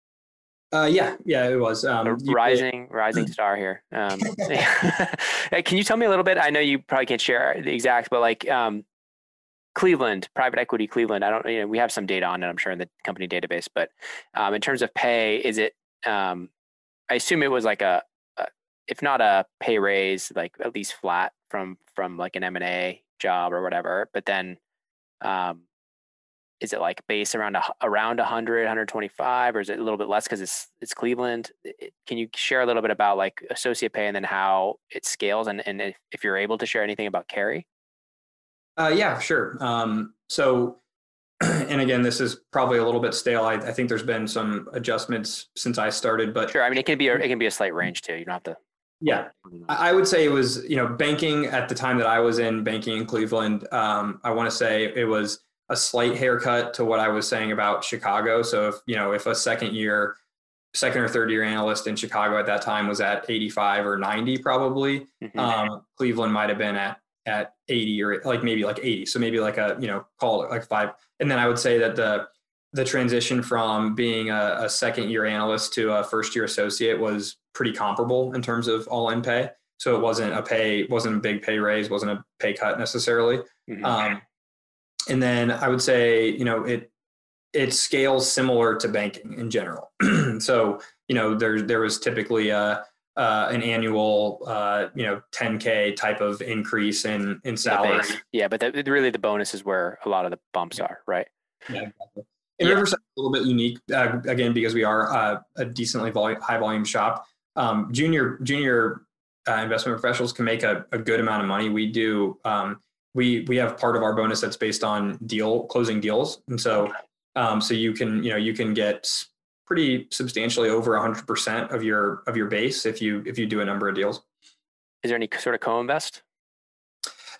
uh yeah yeah it was um rising rising [clears throat] star here. Um, [laughs] [laughs] hey, can you tell me a little bit? I know you probably can't share the exact, but like um, Cleveland, private equity Cleveland. I don't. You know, we have some data on it. I'm sure in the company database, but um, in terms of pay, is it? Um, I assume it was like a, if not a pay raise, like at least flat from from like an M and A job or whatever. But then, um, is it like base around a, around 100 125 or is it a little bit less because it's it's cleveland I- I- can you share a little bit about like associate pay and then how it scales and, and if, if you're able to share anything about carry Uh, yeah, sure. Um, so, [clears throat] and again, this is probably a little bit stale. I, I think there's been some adjustments since I started, but sure i mean it can be a, it can be a slight range too you don't have to yeah, I would say it was, you know, banking at the time that I was in banking in Cleveland. Um, I want to say it was a slight haircut to what I was saying about Chicago. So if, you know, if a second year, second or third year analyst in Chicago at that time was at 85 or 90, probably, Mhm. um, Cleveland might have been at at 80 or like maybe like 80. So maybe like a you know call it like five. And then I would say that the the transition from being a, a second year analyst to a first year associate was pretty comparable in terms of all in pay. So it wasn't a pay wasn't a big pay raise, wasn't a pay cut necessarily. Mhm. Um, and then I would say, you know, it it scales similar to banking in general. [clears throat] so, you know, there there was typically a uh, an annual, uh, you know, 10k type of increase in in salary. yeah but the, really the bonus is where a lot of the bumps are right Yeah, exactly. And Yeah. Riverside is a little bit unique uh, again because we are uh, a decently volu- high volume shop. Um, junior junior uh, investment professionals can make a, a good amount of money. We do. Um, we we have part of our bonus that's based on deal closing deals, and so um, so you can you know you can get pretty substantially over 100% of your of your base if you if you do a number of deals. is there any sort of co-invest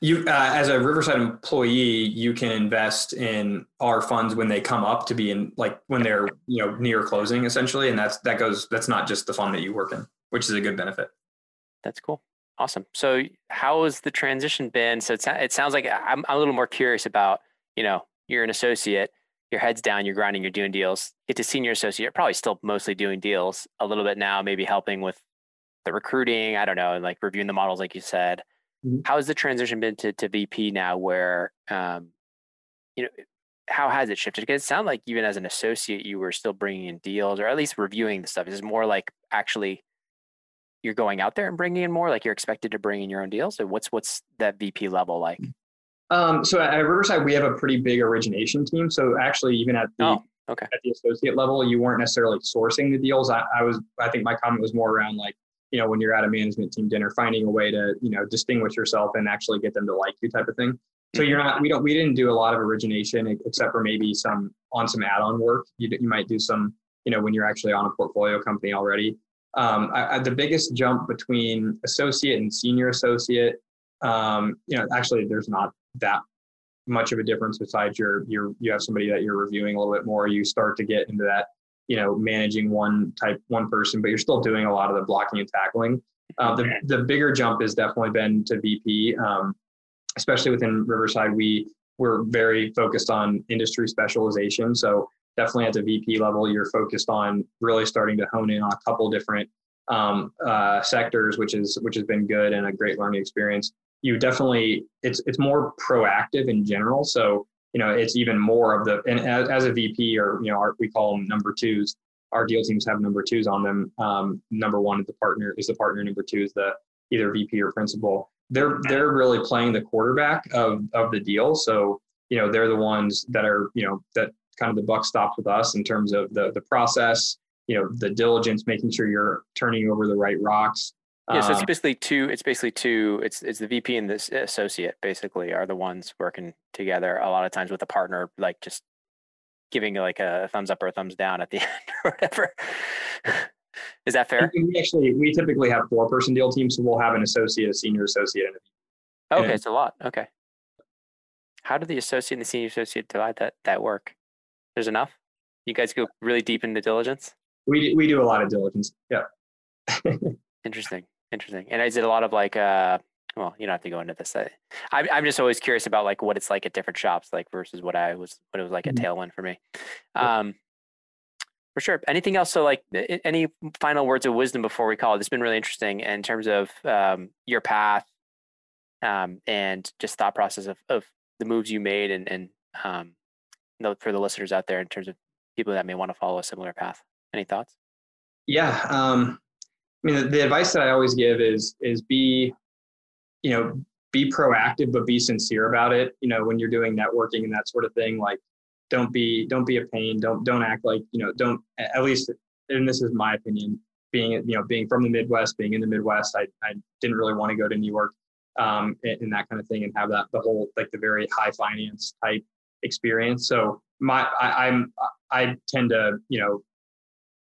You, uh, as a Riverside employee, you can invest in our funds when they come up to be in, like when they're you know near closing, essentially, and that's that goes. That's not just the fund that you work in, which is a good benefit. That's cool. Awesome. So, how has the transition been? So, it sounds like I'm, I'm a little more curious about, you know, you're an associate, your head's down, you're grinding, you're doing deals. Get to senior associate, probably still mostly doing deals a little bit now, maybe helping with the recruiting. I don't know, and like reviewing the models, like you said. Mm-hmm. How has the transition been to, to VP now? Where, um, you know, how has it shifted? Because it sounded like even as an associate, you were still bringing in deals or at least reviewing the stuff. Is it more like actually you're going out there and bringing in more? Like you're expected to bring in your own deals? So what's what's that VP level like? Um, so at Riverside, we have a pretty big origination team. So actually, even at the oh, okay. at the associate level, you weren't necessarily sourcing the deals. I, I was, I think my comment was more around like, you know, when you're at a management team dinner, finding a way to, you know, distinguish yourself and actually get them to like you, type of thing. So you're not, we don't, we didn't do a lot of origination except for maybe some on some add-on work. You, you might do some, you know, when you're actually on a portfolio company already. Um, I, I, the biggest jump between associate and senior associate, um, you know, actually there's not that much of a difference besides your, your, you have somebody that you're reviewing a little bit more. You start to get into that, you know, managing one type, one person, but you're still doing a lot of the blocking and tackling. Uh, the, the bigger jump has definitely been to VP. Um, especially within Riverside, we we're very focused on industry specialization. So definitely at the VP level, you're focused on really starting to hone in on a couple different um, uh, sectors, which is which has been good and a great learning experience. You definitely it's it's more proactive in general. So you know it's even more of the and as, as a VP or you know our, we call them number twos. Our deal teams have number twos on them. Um, number one is the partner is the partner. Number two is the either VP or principal they're they're really playing the quarterback of of the deal. So you know they're the ones that are you know that kind of the buck stops with us in terms of the the process. You know the diligence, making sure you're turning over the right rocks. Yeah, so it's um, basically two. It's basically two. It's it's the VP and the associate basically are the ones working together. A lot of times with a partner, like just giving like a thumbs up or a thumbs down at the [laughs] end or whatever. Is that fair? We actually we typically have four person deal teams, so we'll have an associate, a senior associate, and a Okay, it's a lot. Okay. How do the associate and the senior associate divide that that work? There's enough. You guys go really deep into diligence. We we do a lot of diligence. Yeah. [laughs] interesting, interesting. And is it a lot of like uh? Well, you don't have to go into this. I, I'm just always curious about like what it's like at different shops, like versus what I was, what it was like at mm-hmm. Tailwind for me. Um, for sure. Anything else? So, like, any final words of wisdom before we call it? It's been really interesting in terms of um, your path um, and just thought process of, of the moves you made, and and um, for the listeners out there in terms of people that may want to follow a similar path. Any thoughts? Yeah. Um, I mean, the, the advice that I always give is is be, you know, be proactive, but be sincere about it. You know, when you're doing networking and that sort of thing, like don't be don't be a pain don't don't act like you know don't at least and this is my opinion being you know being from the midwest being in the midwest i, I didn't really want to go to new york um, and, and, that kind of thing and have that the whole like the very high finance type experience so my I, i'm i tend to you know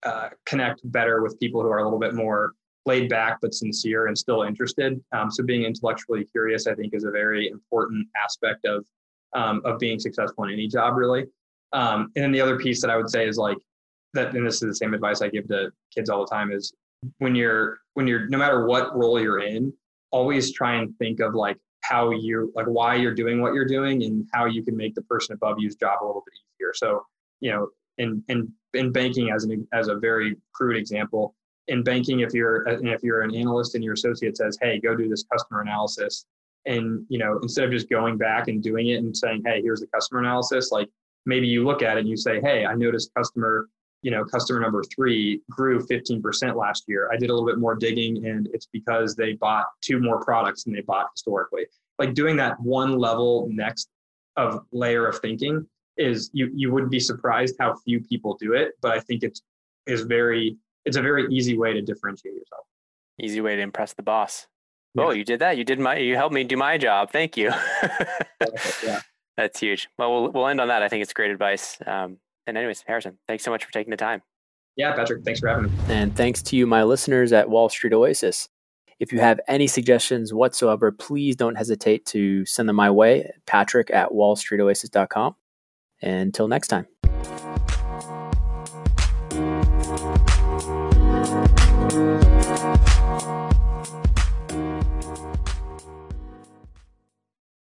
uh, connect better with people who are a little bit more laid back but sincere and still interested um, so being intellectually curious i think is a very important aspect of um, of being successful in any job, really. Um, and then the other piece that I would say is like that, and this is the same advice I give to kids all the time is when you're when you're no matter what role you're in, always try and think of like how you like why you're doing what you're doing and how you can make the person above you's job a little bit easier. So you know, in in in banking as an as a very crude example, in banking, if you're if you're an analyst and your associate says, "Hey, go do this customer analysis," and you know instead of just going back and doing it and saying hey here's the customer analysis like maybe you look at it and you say hey i noticed customer you know customer number three grew 15% last year. I did a little bit more digging and it's because they bought two more products than they bought historically. Like doing that one level next of layer of thinking is you you would be surprised how few people do it but i think it's is very it's a very easy way to differentiate yourself easy way to impress the boss Oh, you did that. You did my. You helped me do my job. Thank you. [laughs] yeah. That's huge. Well, well, we'll end on that. I think it's great advice. Um, and anyways, Harrison, thanks so much for taking the time. Yeah, Patrick, thanks for having me. And thanks to you, my listeners at Wall Street Oasis. If you have any suggestions whatsoever, please don't hesitate to send them my way, Patrick at wallstreetoasis.com. Until next time.